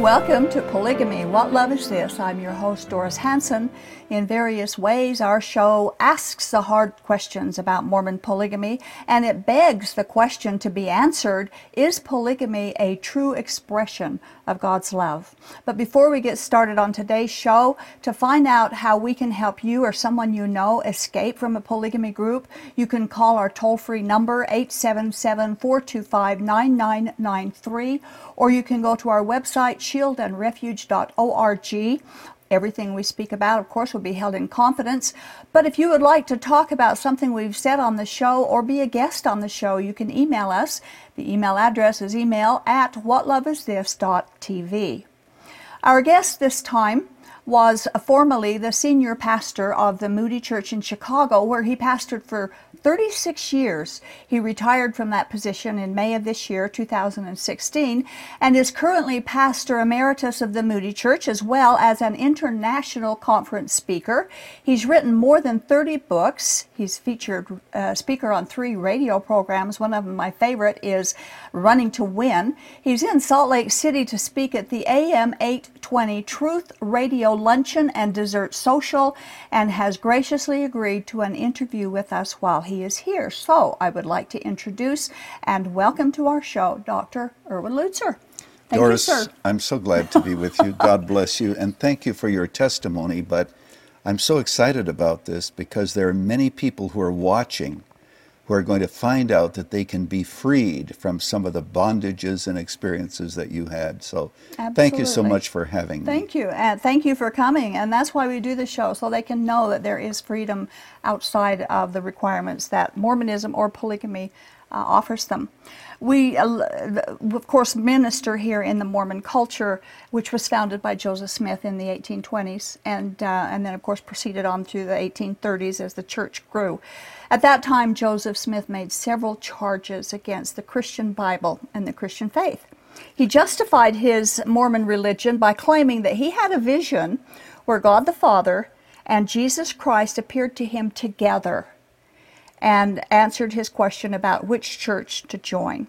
Welcome to Polygamy. What Love Is This? I'm your host, Doris Hanson. In various ways, our show asks the hard questions about Mormon polygamy, and it begs the question to be answered Is polygamy a true expression of God's love? But before we get started on today's show, to find out how we can help you or someone you know escape from a polygamy group, you can call our toll free number 877 425 9993, or you can go to our website shieldandrefuge.org. Everything we speak about, of course, will be held in confidence. But if you would like to talk about something we've said on the show or be a guest on the show, you can email us. The email address is email at whatloveisthis.tv. Our guest this time was formerly the senior pastor of the Moody Church in Chicago, where he pastored for 36 years. He retired from that position in May of this year, 2016, and is currently pastor emeritus of the Moody Church as well as an international conference speaker. He's written more than 30 books. He's featured uh, speaker on three radio programs. One of them, my favorite, is Running to Win. He's in Salt Lake City to speak at the AM 820 Truth Radio Luncheon and Dessert Social and has graciously agreed to an interview with us while he is here. So I would like to introduce and welcome to our show Dr. Erwin Lutzer. Thank Doris, you, I'm so glad to be with you. God bless you, and thank you for your testimony. But I'm so excited about this because there are many people who are watching who are going to find out that they can be freed from some of the bondages and experiences that you had. So Absolutely. thank you so much for having me. Thank you. And thank you for coming. And that's why we do the show, so they can know that there is freedom outside of the requirements that Mormonism or polygamy uh, offers them. We, uh, of course, minister here in the Mormon culture, which was founded by Joseph Smith in the 1820s, and uh, and then, of course, proceeded on through the 1830s as the church grew. At that time, Joseph Smith made several charges against the Christian Bible and the Christian faith. He justified his Mormon religion by claiming that he had a vision where God the Father and Jesus Christ appeared to him together and answered his question about which church to join.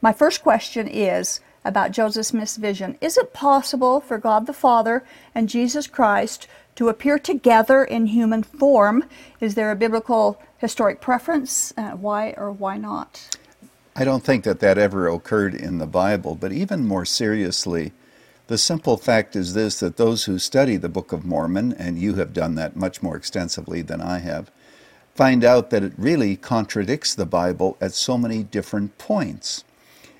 My first question is about Joseph Smith's vision. Is it possible for God the Father and Jesus Christ to appear together in human form? Is there a biblical historic preference? Uh, why or why not? I don't think that that ever occurred in the Bible, but even more seriously, the simple fact is this that those who study the Book of Mormon, and you have done that much more extensively than I have, find out that it really contradicts the Bible at so many different points.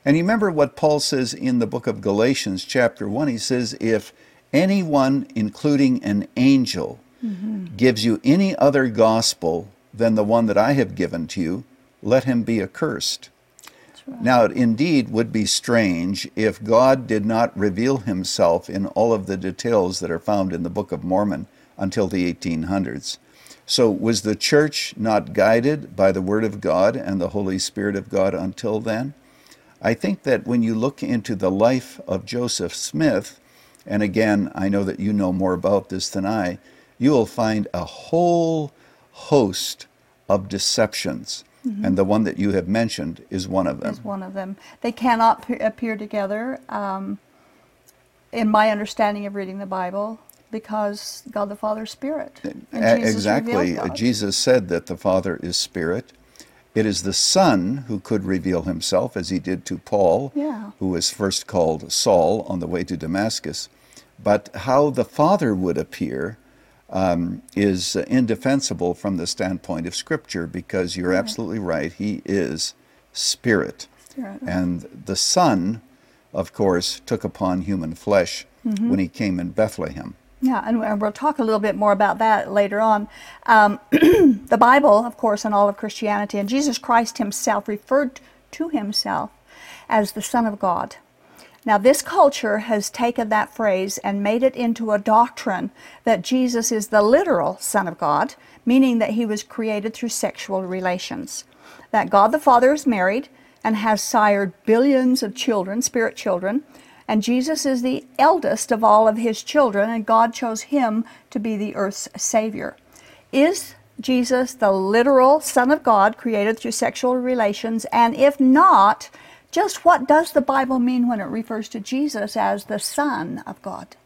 And you remember what Paul says in the book of Galatians, chapter 1. He says, If anyone, including an angel, mm-hmm. gives you any other gospel than the one that I have given to you, let him be accursed. Right. Now, it indeed would be strange if God did not reveal himself in all of the details that are found in the Book of Mormon until the 1800s. So, was the church not guided by the Word of God and the Holy Spirit of God until then? I think that when you look into the life of Joseph Smith, and again, I know that you know more about this than I, you will find a whole host of deceptions. Mm-hmm. And the one that you have mentioned is one of them. Is one of them. They cannot p- appear together. Um, in my understanding of reading the Bible, because God the Father is spirit. Jesus exactly. Jesus said that the Father is spirit. It is the Son who could reveal himself, as he did to Paul, yeah. who was first called Saul on the way to Damascus. But how the Father would appear um, is indefensible from the standpoint of Scripture because you're right. absolutely right. He is Spirit. Spirit. And the Son, of course, took upon human flesh mm-hmm. when he came in Bethlehem. Yeah, and we'll talk a little bit more about that later on. Um, the Bible, of course, and all of Christianity, and Jesus Christ himself referred to himself as the Son of God. Now, this culture has taken that phrase and made it into a doctrine that Jesus is the literal Son of God, meaning that he was created through sexual relations. That God the Father is married and has sired billions of children, spirit children, and Jesus is the eldest of all of his children, and God chose him to be the earth's Savior. Is Jesus the literal Son of God created through sexual relations? And if not, just what does the Bible mean when it refers to Jesus as the Son of God?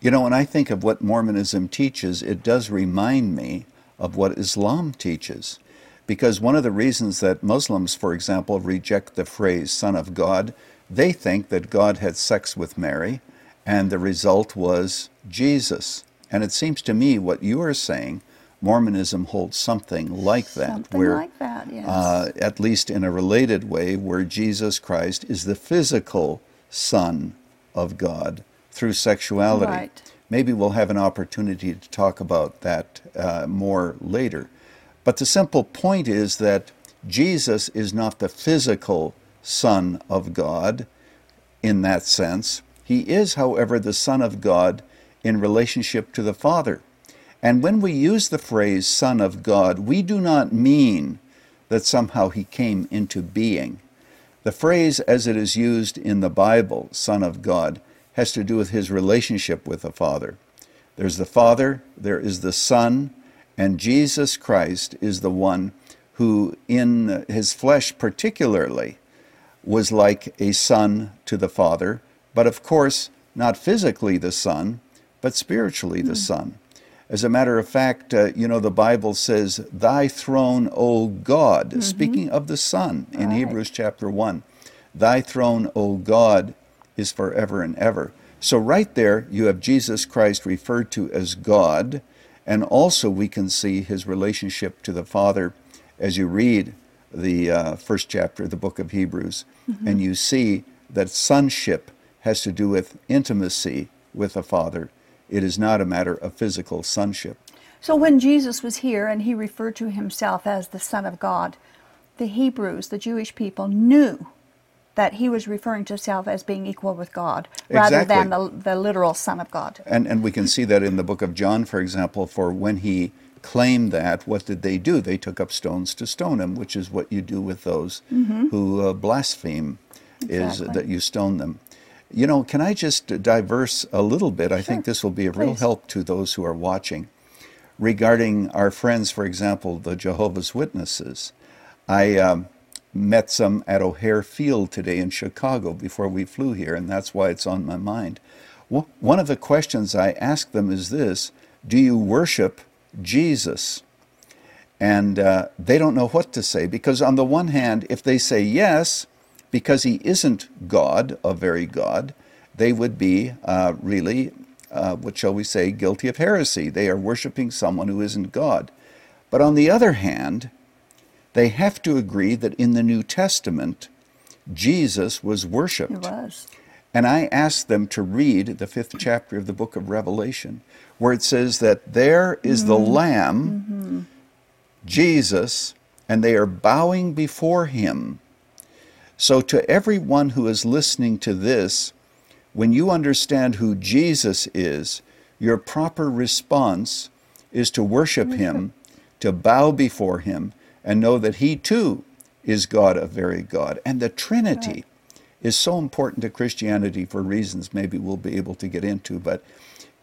You know, when I think of what Mormonism teaches, it does remind me of what Islam teaches. Because one of the reasons that Muslims, for example, reject the phrase Son of God, they think that God had sex with Mary and the result was Jesus. And it seems to me what you are saying Mormonism holds something like that, Something where, like that, yes. uh, at least in a related way, where Jesus Christ is the physical Son of God through sexuality. Right. Maybe we'll have an opportunity to talk about that uh, more later. But the simple point is that Jesus is not the physical Son of God in that sense. He is, however, the Son of God in relationship to the Father. And when we use the phrase Son of God, we do not mean that somehow he came into being. The phrase, as it is used in the Bible, Son of God, has to do with his relationship with the Father. There's the Father, there is the Son, and Jesus Christ is the one who, in his flesh particularly, was like a son to the Father, but of course, not physically the Son, but spiritually the hmm. Son. As a matter of fact, uh, you know, the Bible says, Thy throne, O God, speaking of the Son in Right. Hebrews chapter 1. Thy throne, O God, is forever and ever. So, right there, you have Jesus Christ referred to as God, and also we can see his relationship to the Father as you read the uh, first chapter of the book of Hebrews, and you see that sonship has to do with intimacy with the Father. It is not a matter of physical sonship. So when Jesus was here and he referred to himself as the Son of God, the Hebrews, the Jewish people, knew that he was referring to himself as being equal with God rather than the, the literal Son of God. And, and we can see that in the book of John, for example, for when he claimed that, what did they do? They took up stones to stone him, which is what you do with those who uh, blaspheme, is that you stone them. You know, can I just diverse a little bit? I think this will be a real help to those who are watching. Regarding our friends, for example, the Jehovah's Witnesses, I um, met some at O'Hare Field today in Chicago before we flew here, and that's why it's on my mind. One of the questions I ask them is this Do you worship Jesus? And uh, they don't know what to say because, on the one hand, if they say yes, because he isn't God, a very God, they would be uh, really, uh, what shall we say, guilty of heresy. They are worshiping someone who isn't God. But on the other hand, they have to agree that in the New Testament, Jesus was worshiped. He was. And I asked them to read the fifth chapter of the book of Revelation, where it says that there is the Lamb, Jesus, and they are bowing before him. So, to everyone who is listening to this, when you understand who Jesus is, your proper response is to worship him, to bow before him, and know that he too is God, a very God. And the Trinity is so important to Christianity for reasons maybe we'll be able to get into, but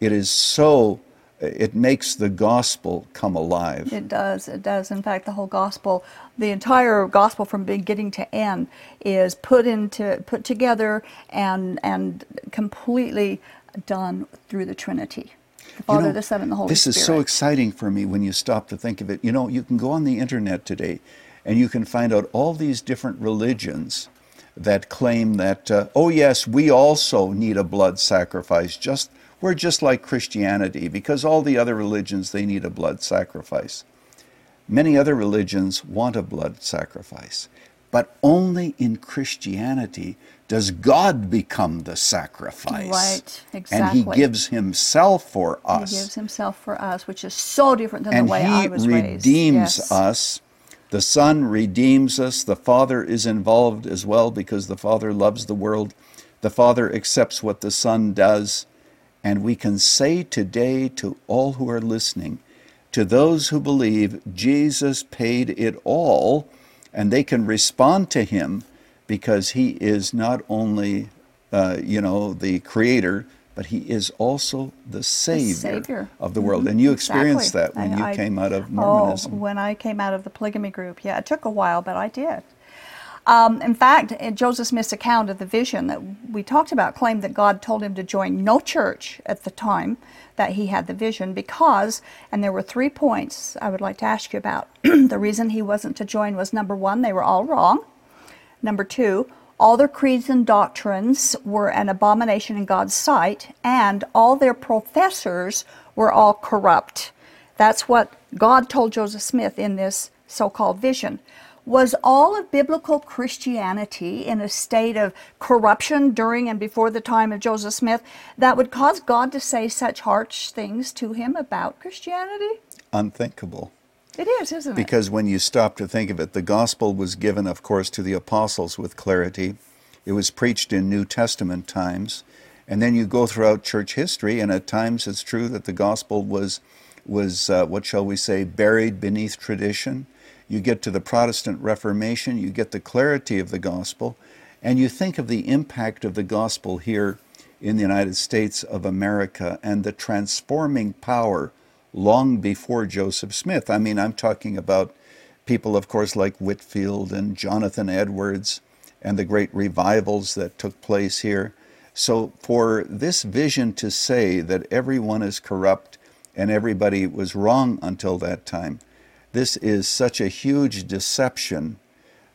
it is so, it makes the gospel come alive. It does. It does. In fact, the whole gospel, the entire gospel from beginning to end, is put into put together and and completely done through the Trinity, the You Father, know, the Son, and the Holy this Spirit. This is so exciting for me when you stop to think of it. You know, you can go on the internet today and you can find out all these different religions that claim that, uh, oh, yes, we also need a blood sacrifice. Just We're just like Christianity because all the other religions, they need a blood sacrifice. Many other religions want a blood sacrifice, but only in Christianity does God become the sacrifice. Right, And. He gives Himself for us. He gives himself for us, which is so different than and the way I was raised. He redeems Yes. us. The Son redeems us. The Father is involved as well because the Father loves the world The Father accepts what the Son does. And we can say today to all who are listening, to those who believe Jesus paid it all, and they can respond to him because he is not only, uh, you know, the creator, but he is also the savior, Savior. of the world. Mhm, And you experienced exactly. that when I- you I- came out of Mormonism. Oh, Mormonism. when I came out of the polygamy group, yeah, it took a while, but I did. Um, in fact, in Joseph Smith's account of the vision that we talked about claimed that God told him to join no church at the time that he had the vision because, and there were three points I would like to ask you about. the reason he wasn't to join was number one, they were all wrong. Number two, all their creeds and doctrines were an abomination in God's sight, and all their professors were all corrupt. That's what God told Joseph Smith in this so called vision. Was all of biblical Christianity in a state of corruption during and before the time of Joseph Smith that would cause God to say such harsh things to him about Christianity? Unthinkable. It is, isn't it? Because when you stop to think of it, the gospel was given, of course, to the apostles with clarity. It was preached in New Testament times. And then you go throughout church history, and at times it's true that the gospel was, was uh, what shall we say, buried beneath tradition. You get to the Protestant Reformation, you get the clarity of the gospel, and you think of the impact of the gospel here in the United States of America and the transforming power long before Joseph Smith. I mean, I'm talking about people, of course, like Whitefield and Jonathan Edwards and the great revivals that took place here. So, for this vision to say that everyone is corrupt and everybody was wrong until that time, this is such a huge deception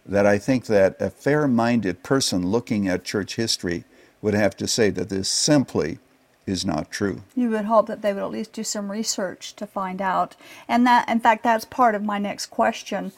that I think that a fair-minded person looking at church history would have to say that this simply is not true. You would hope that they would at least do some research to find out. And that, in fact, that's part of my next question.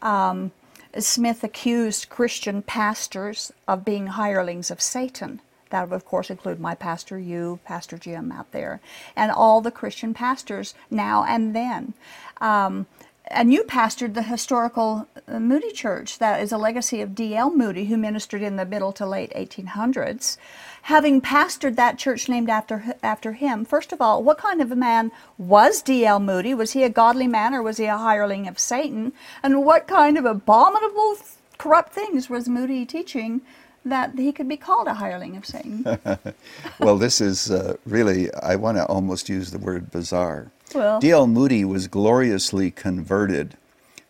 Um, Smith accused Christian pastors of being hirelings of Satan. That would, of course, include my pastor, you, Pastor Jim out there, and all the Christian pastors now and then. Um, and you pastored the historical uh, Moody Church. That is a legacy of D.L. Moody, who ministered in the middle to late 1800s. Having pastored that church named after after him, first of all, what kind of a man was D.L. Moody? Was he a godly man or was he a hireling of Satan? And what kind of abominable, corrupt things was Moody teaching that he could be called a hireling of Satan? well, this is uh, really, I want to almost use the word bizarre. Well- D.L. Moody was gloriously converted,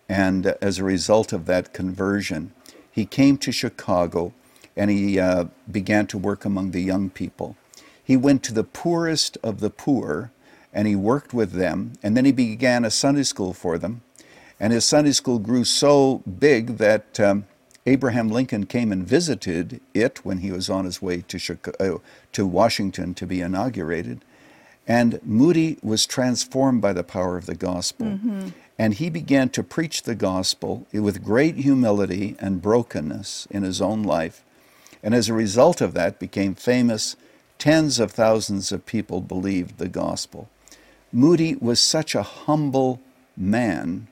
and uh, as a result of that conversion, he came to Chicago and he uh, began to work among the young people. He went to the poorest of the poor and he worked with them, and then he began a Sunday school for them. And his Sunday school grew so big that um, Abraham Lincoln came and visited it when he was on his way to, Chicago, uh, to Washington to be inaugurated. And Moody was transformed by the power of the gospel. And he began to preach the gospel with great humility and brokenness in his own life. And as a result of that, became famous. Tens of thousands of people believed the gospel. Moody was such a humble man.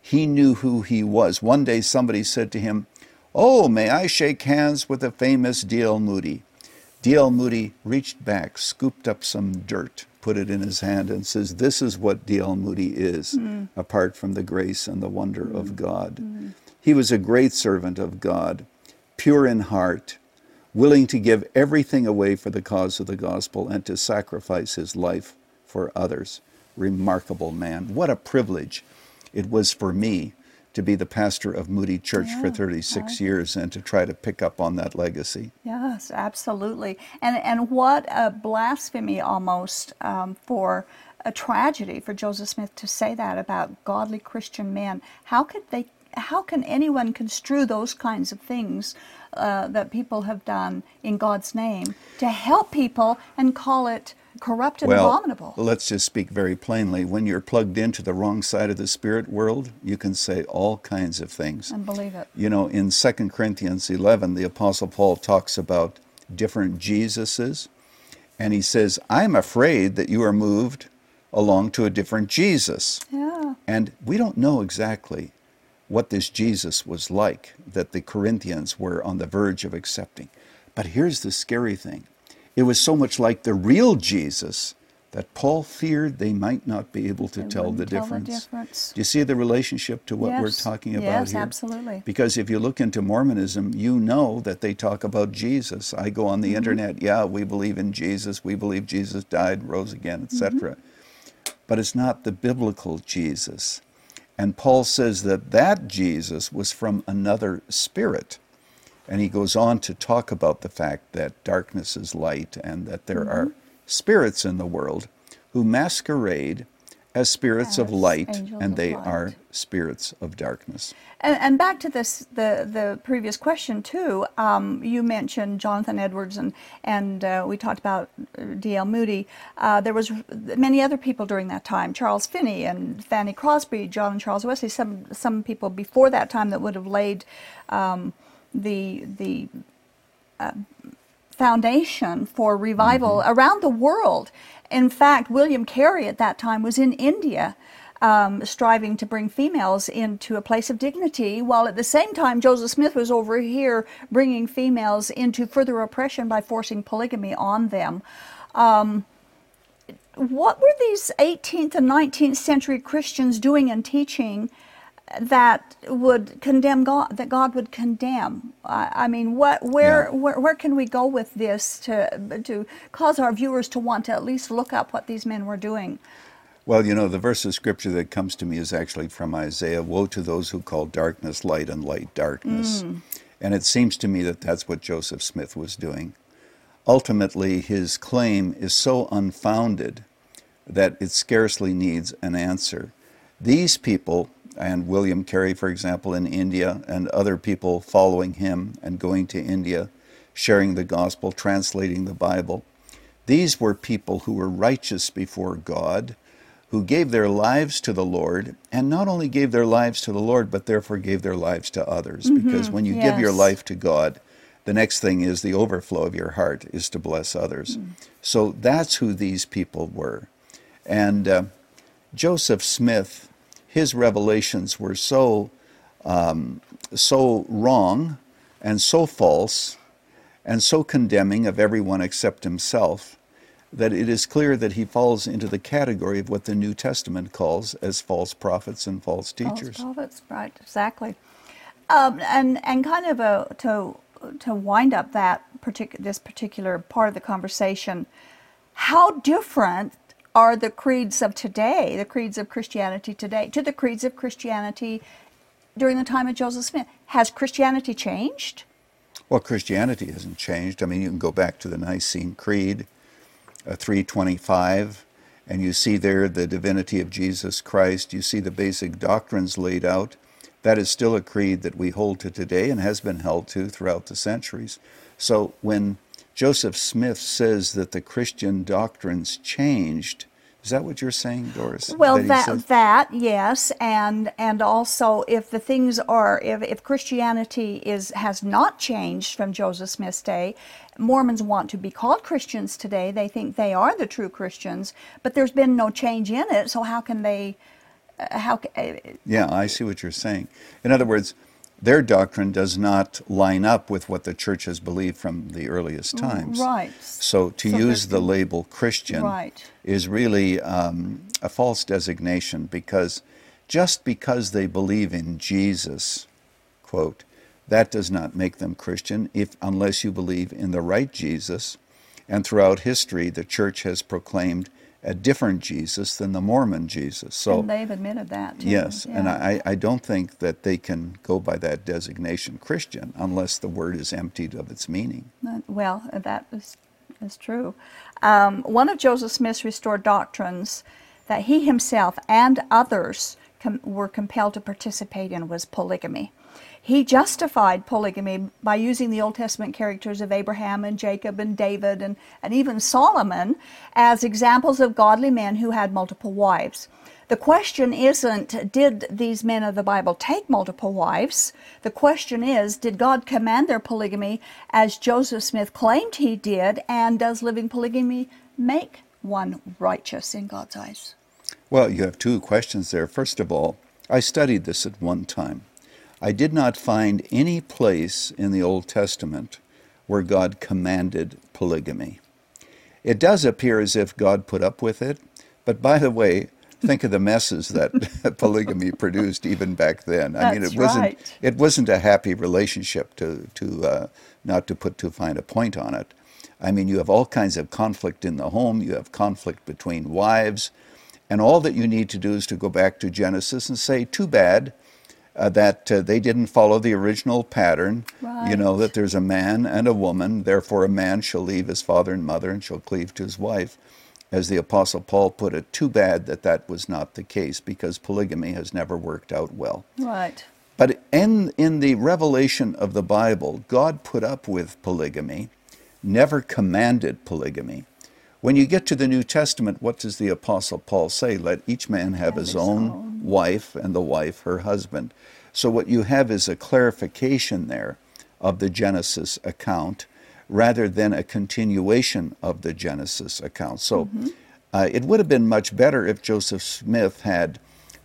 He knew who he was. One day somebody said to him, Oh, may I shake hands with the famous D.L. Moody? D.L. Moody reached back, scooped up some dirt, put it in his hand, and says, This is what D.L. Moody is, hmm. apart from the grace and the wonder of hmm. God. Hmm. He was a great servant of God, pure in heart, willing to give everything away for the cause of the gospel and to sacrifice his life for others. Remarkable man. What a privilege it was for me to be the pastor of Moody Church for Yeah, 36 years and to try to pick up on that legacy. Yes, absolutely. And and what a blasphemy almost um, for a tragedy for Joseph Smith to say that about godly Christian men. How could they? How can anyone construe those kinds of things uh, that people have done in God's name to help people and call it corrupt and Well, abominable? let's just speak very plainly. When you're plugged into the wrong side of the spirit world, you can say all kinds of things. And believe it. You know, in 2 Corinthians 11, the Apostle Paul talks about different Jesuses, and he says, I'm afraid that you are moved along to a different Jesus. Yeah. And we don't know exactly what this Jesus was like that the Corinthians were on the verge of accepting. But here's the scary thing it was so much like the real Jesus that Paul feared they might not be able to tell the, tell the difference. difference. Do you see the relationship to what we're talking about Yes, here? absolutely. Because if you look into Mormonism, you know that they talk about Jesus. I go on the Mm-hmm. internet, yeah, we believe in Jesus, we believe Jesus died, rose again, etc. Mm-hmm. But it's not the biblical Jesus. And Paul says that that Jesus was from another spirit. And he goes on to talk about the fact that darkness is light and that there are Mm-hmm. spirits in the world who masquerade as spirits of light, and they light. are spirits of darkness. And, and back to this, the the previous question too. Um, you mentioned Jonathan Edwards, and and uh, we talked about uh, D.L. Moody. Uh, there was many other people during that time: Charles Finney and Fanny Crosby, John and Charles Wesley. Some some people before that time that would have laid um, the the uh, foundation for revival around the world. In fact, William Carey at that time was in India. Um, striving to bring females into a place of dignity, while at the same time Joseph Smith was over here bringing females into further oppression by forcing polygamy on them. Um, what were these 18th and 19th century Christians doing and teaching that would condemn God, that God would condemn? I, I mean, what, where, Yeah. where, where can we go with this to, to cause our viewers to want to at least look up what these men were doing? Well, you know, the verse of scripture that comes to me is actually from Isaiah Woe to those who call darkness light and light darkness. Mm. And it seems to me that that's what Joseph Smith was doing. Ultimately, his claim is so unfounded that it scarcely needs an answer. These people, and William Carey, for example, in India, and other people following him and going to India, sharing the gospel, translating the Bible, these were people who were righteous before God, who gave their lives to the Lord, and not only gave their lives to the Lord, but therefore gave their lives to others. Because when you give your life to God, the next thing is the overflow of your heart is to bless others. So that's who these people were. And uh, Joseph Smith, his revelations were so um, so wrong and so false and so condemning of everyone except himself that it is clear that he falls into the category of what the New Testament calls as false prophets and false teachers. False prophets, right? Exactly. Um, and and kind of a, to to wind up that particular this particular part of the conversation, how different are the creeds of today, the creeds of Christianity today, to the creeds of Christianity during the time of Joseph Smith? Has Christianity changed? Well, Christianity hasn't changed. I mean, you can go back to the Nicene Creed, uh, 325, and you see there the divinity of Jesus Christ. You see the basic doctrines laid out. That is still a creed that we hold to today and has been held to throughout the centuries. So when Joseph Smith says that the Christian doctrines changed, is that what you're saying, Doris? Well, he that that yes, and and also if the things are if, if Christianity is has not changed from Joseph Smith's day, Mormons want to be called Christians today. They think they are the true Christians, but there's been no change in it. So how can they? Uh, how uh, Yeah, I see what you're saying. In other words, their doctrine does not line up with what the church has believed from the earliest times. right. So to So use the label Christian Right. is really um, a false designation because just because they believe in Jesus, quote, that does not make them Christian if unless you believe in the right Jesus. And throughout history, the church has proclaimed a different Jesus than the Mormon Jesus. So and they've admitted that too. Yes, and I, I don't think that they can go by that designation Christian unless the word is emptied of its meaning. Uh, Well, uh, that is, is true. Um, one of Joseph Smith's restored doctrines that he himself and others com- were compelled to participate in was polygamy. He justified polygamy by using the Old Testament characters of Abraham and Jacob and David and, and even Solomon as examples of godly men who had multiple wives. The question isn't, did these men of the Bible take multiple wives? The question is, did God command their polygamy as Joseph Smith claimed he did? And does living polygamy make one righteous in God's eyes? Well, you have two questions there. First of all, I studied this at one time. I did not find any place in the Old Testament where God commanded polygamy. It does appear as if God put up with it, but by the way, think of the messes that polygamy produced even back then. I mean, it wasn't right. it wasn't a happy relationship to to uh, not to put too fine a point on it. I mean, you have all kinds of conflict in the home. You have conflict between wives, and all that you need to do is to go back to Genesis and say, "Too bad." Uh, that uh, they didn't follow the original pattern. You know, that there's a man and a woman, therefore a man shall leave his father and mother and shall cleave to his wife. As the Apostle Paul put it, too bad that that was not the case because polygamy has never worked out well. Right. But in, in the revelation of the Bible, God put up with polygamy, never commanded polygamy. When you get to the New Testament, what does the Apostle Paul say? Let each man have his, his own, own. wife and the wife her husband. So what you have is a clarification there of the Genesis account rather than a continuation of the Genesis account. So uh, it would have been much better if Joseph Smith had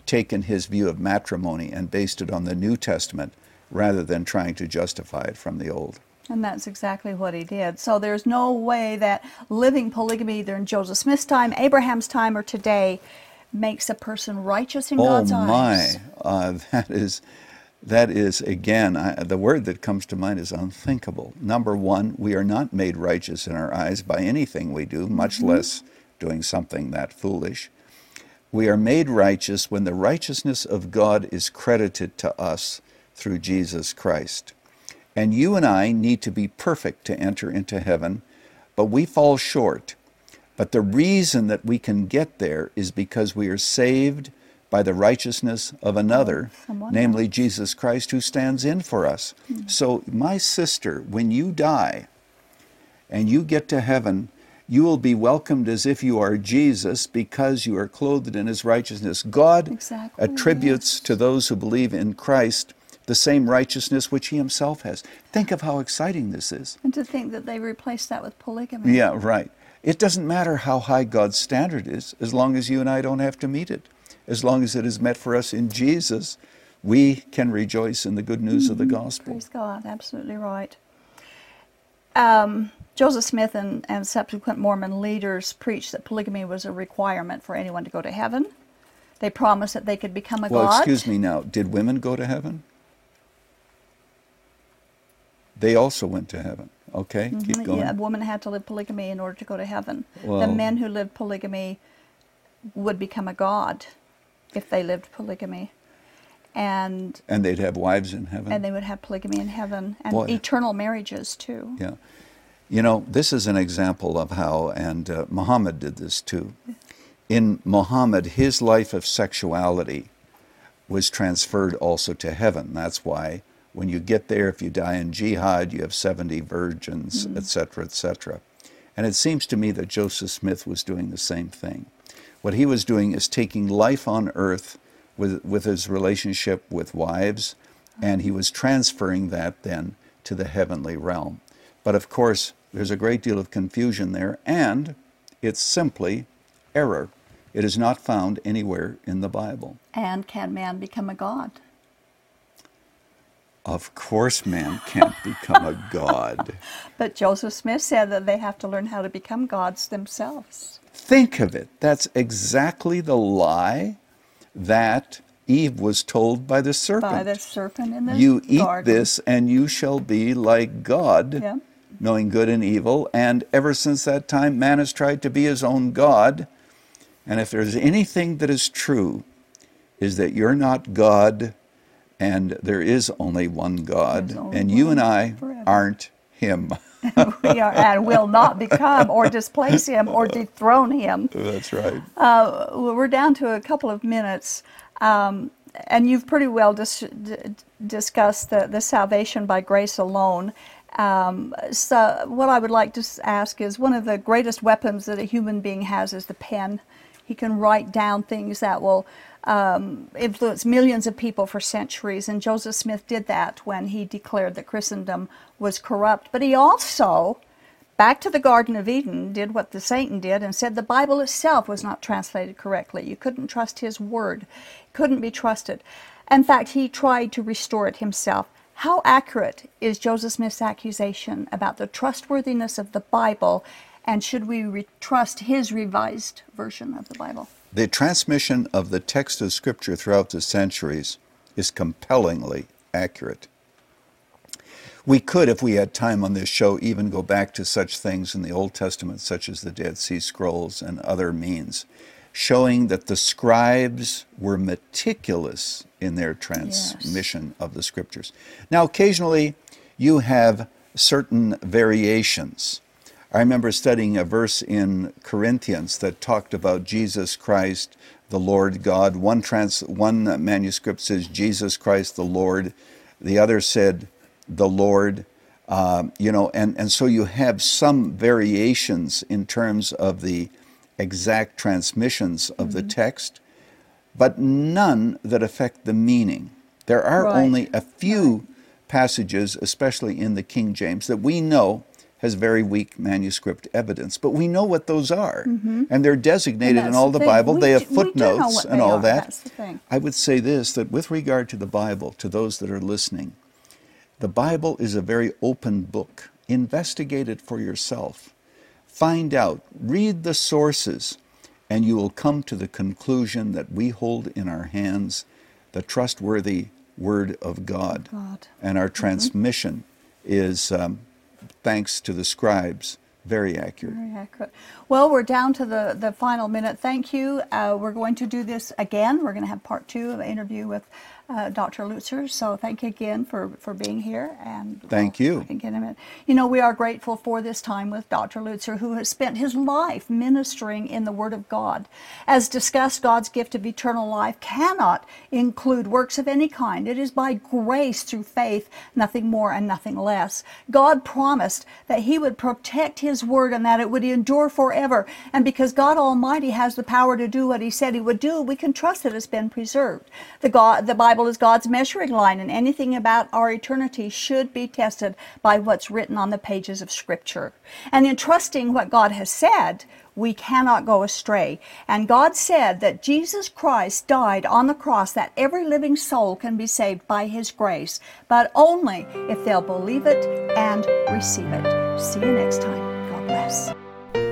taken his view of matrimony and based it on the New Testament rather than trying to justify it from the Old. And that's exactly what he did. So there's no way that living polygamy either in Joseph Smith's time, Abraham's time, or today makes a person righteous in Oh God's my, eyes. uh, that is, that is again, I, the word that comes to mind is unthinkable. Number one, we are not made righteous in our eyes by anything we do, much less doing something that foolish. We are made righteous when the righteousness of God is credited to us through Jesus Christ. And you and I need to be perfect to enter into heaven, but we fall short. But the reason that we can get there is because we are saved by the righteousness of another, namely. Jesus Christ, who stands in for us. Hmm. So, my sister, when you die and you get to heaven, you will be welcomed as if you are Jesus because you are clothed in his righteousness. God Exactly, attributes yes. to those who believe in Christ the same righteousness which he himself has. Think of how exciting this is. And to think that they replaced that with polygamy. Yeah, right. It doesn't matter how high God's standard is, as long as you and I don't have to meet it. As long as it is met for us in Jesus, we can rejoice in the good news of the gospel. Praise God, absolutely right. Um, Joseph Smith and, and subsequent Mormon leaders preached that polygamy was a requirement for anyone to go to heaven. They promised that they could become a Well, god. excuse me now. Did women go to heaven? They also went to heaven. Okay, keep going. Mm-hmm. Yeah, a woman had to live polygamy in order to go to heaven. the men who lived polygamy would become a god if they lived polygamy. And And they'd have wives in heaven. and they would have polygamy in heaven and Boy. eternal marriages too. Yeah. You know, this is an example of how, and uh, Muhammad did this too. In Muhammad, his life of sexuality was transferred also to heaven. That's why when you get there, if you die in jihad, you have 70 virgins, mm-hmm. etc., etc. And it seems to me that Joseph Smith was doing the same thing. What he was doing is taking life on earth with, with his relationship with wives, and he was transferring that then to the heavenly realm. But of course, there's a great deal of confusion there, and it's simply error. It is not found anywhere in the Bible. And can man become a god? Of course, man can't become a god. But Joseph Smith said that they have to learn how to become gods themselves. Think of it. That's exactly the lie that Eve was told by the serpent. By the serpent in the you eat garden. this and you shall be like God, Yeah. knowing good and evil. And ever since that time, man has tried to be his own God. And if there's anything that is true, is that you're not God and there is only one God. Only And you and I forever. aren't him. we are and will not become or displace him or dethrone him. That's right. Uh, we're down to a couple of minutes, um, and you've pretty well dis- d- discussed the, the salvation by grace alone. Um, so, what I would like to ask is one of the greatest weapons that a human being has is the pen. He can write down things that will um, influence millions of people for centuries, and Joseph Smith did that when he declared that Christendom was corrupt. But he also back to the Garden of Eden, did what the Satan did, and said the Bible itself was not translated correctly. You couldn't trust his word, couldn't be trusted. In fact, he tried to restore it himself. How accurate is Joseph Smith's accusation about the trustworthiness of the Bible, and should we re- trust his revised version of the Bible? The transmission of the text of Scripture throughout the centuries is compellingly accurate. We could, if we had time on this show, even go back to such things in the Old Testament, such as the Dead Sea Scrolls and other means, showing that the scribes were meticulous in their transmission yes. of the Scriptures. Now, occasionally, you have certain variations. I remember studying a verse in Corinthians that talked about Jesus Christ, the Lord God. One, trans, one manuscript says Jesus Christ, the Lord. The other said the Lord. Uh, you know, and, and so you have some variations in terms of the exact transmissions of mm-hmm. the text, but none that affect the meaning. There are right. only a few passages, especially in the King James, that we know has very weak manuscript evidence, but we know what those are, mm-hmm. and they're designated and in all the, the Bible. We they have footnotes and all are. that. I would say this that with regard to the Bible, to those that are listening, the Bible is a very open book. Investigate it for yourself. Find out, read the sources, and you will come to the conclusion that we hold in our hands the trustworthy Word of God. God. And our mm-hmm. transmission is, um, thanks to the scribes, very accurate. Very accurate. Well, we're down to the, the final minute. Thank you. Uh, we're going to do this again. We're going to have part two of the interview with uh, Dr. Lutzer. So thank you again for, for being here. And thank well, you. Can get him in. You know, we are grateful for this time with Dr. Lutzer, who has spent his life ministering in the Word of God. As discussed, God's gift of eternal life cannot include works of any kind. It is by grace through faith, nothing more and nothing less. God promised that He would protect His Word and that it would endure forever. And because God Almighty has the power to do what He said He would do, we can trust that it's been preserved. The God, the Bible Bible is God's measuring line, and anything about our eternity should be tested by what's written on the pages of Scripture. And in trusting what God has said, we cannot go astray. And God said that Jesus Christ died on the cross that every living soul can be saved by His grace, but only if they'll believe it and receive it. See you next time. God bless.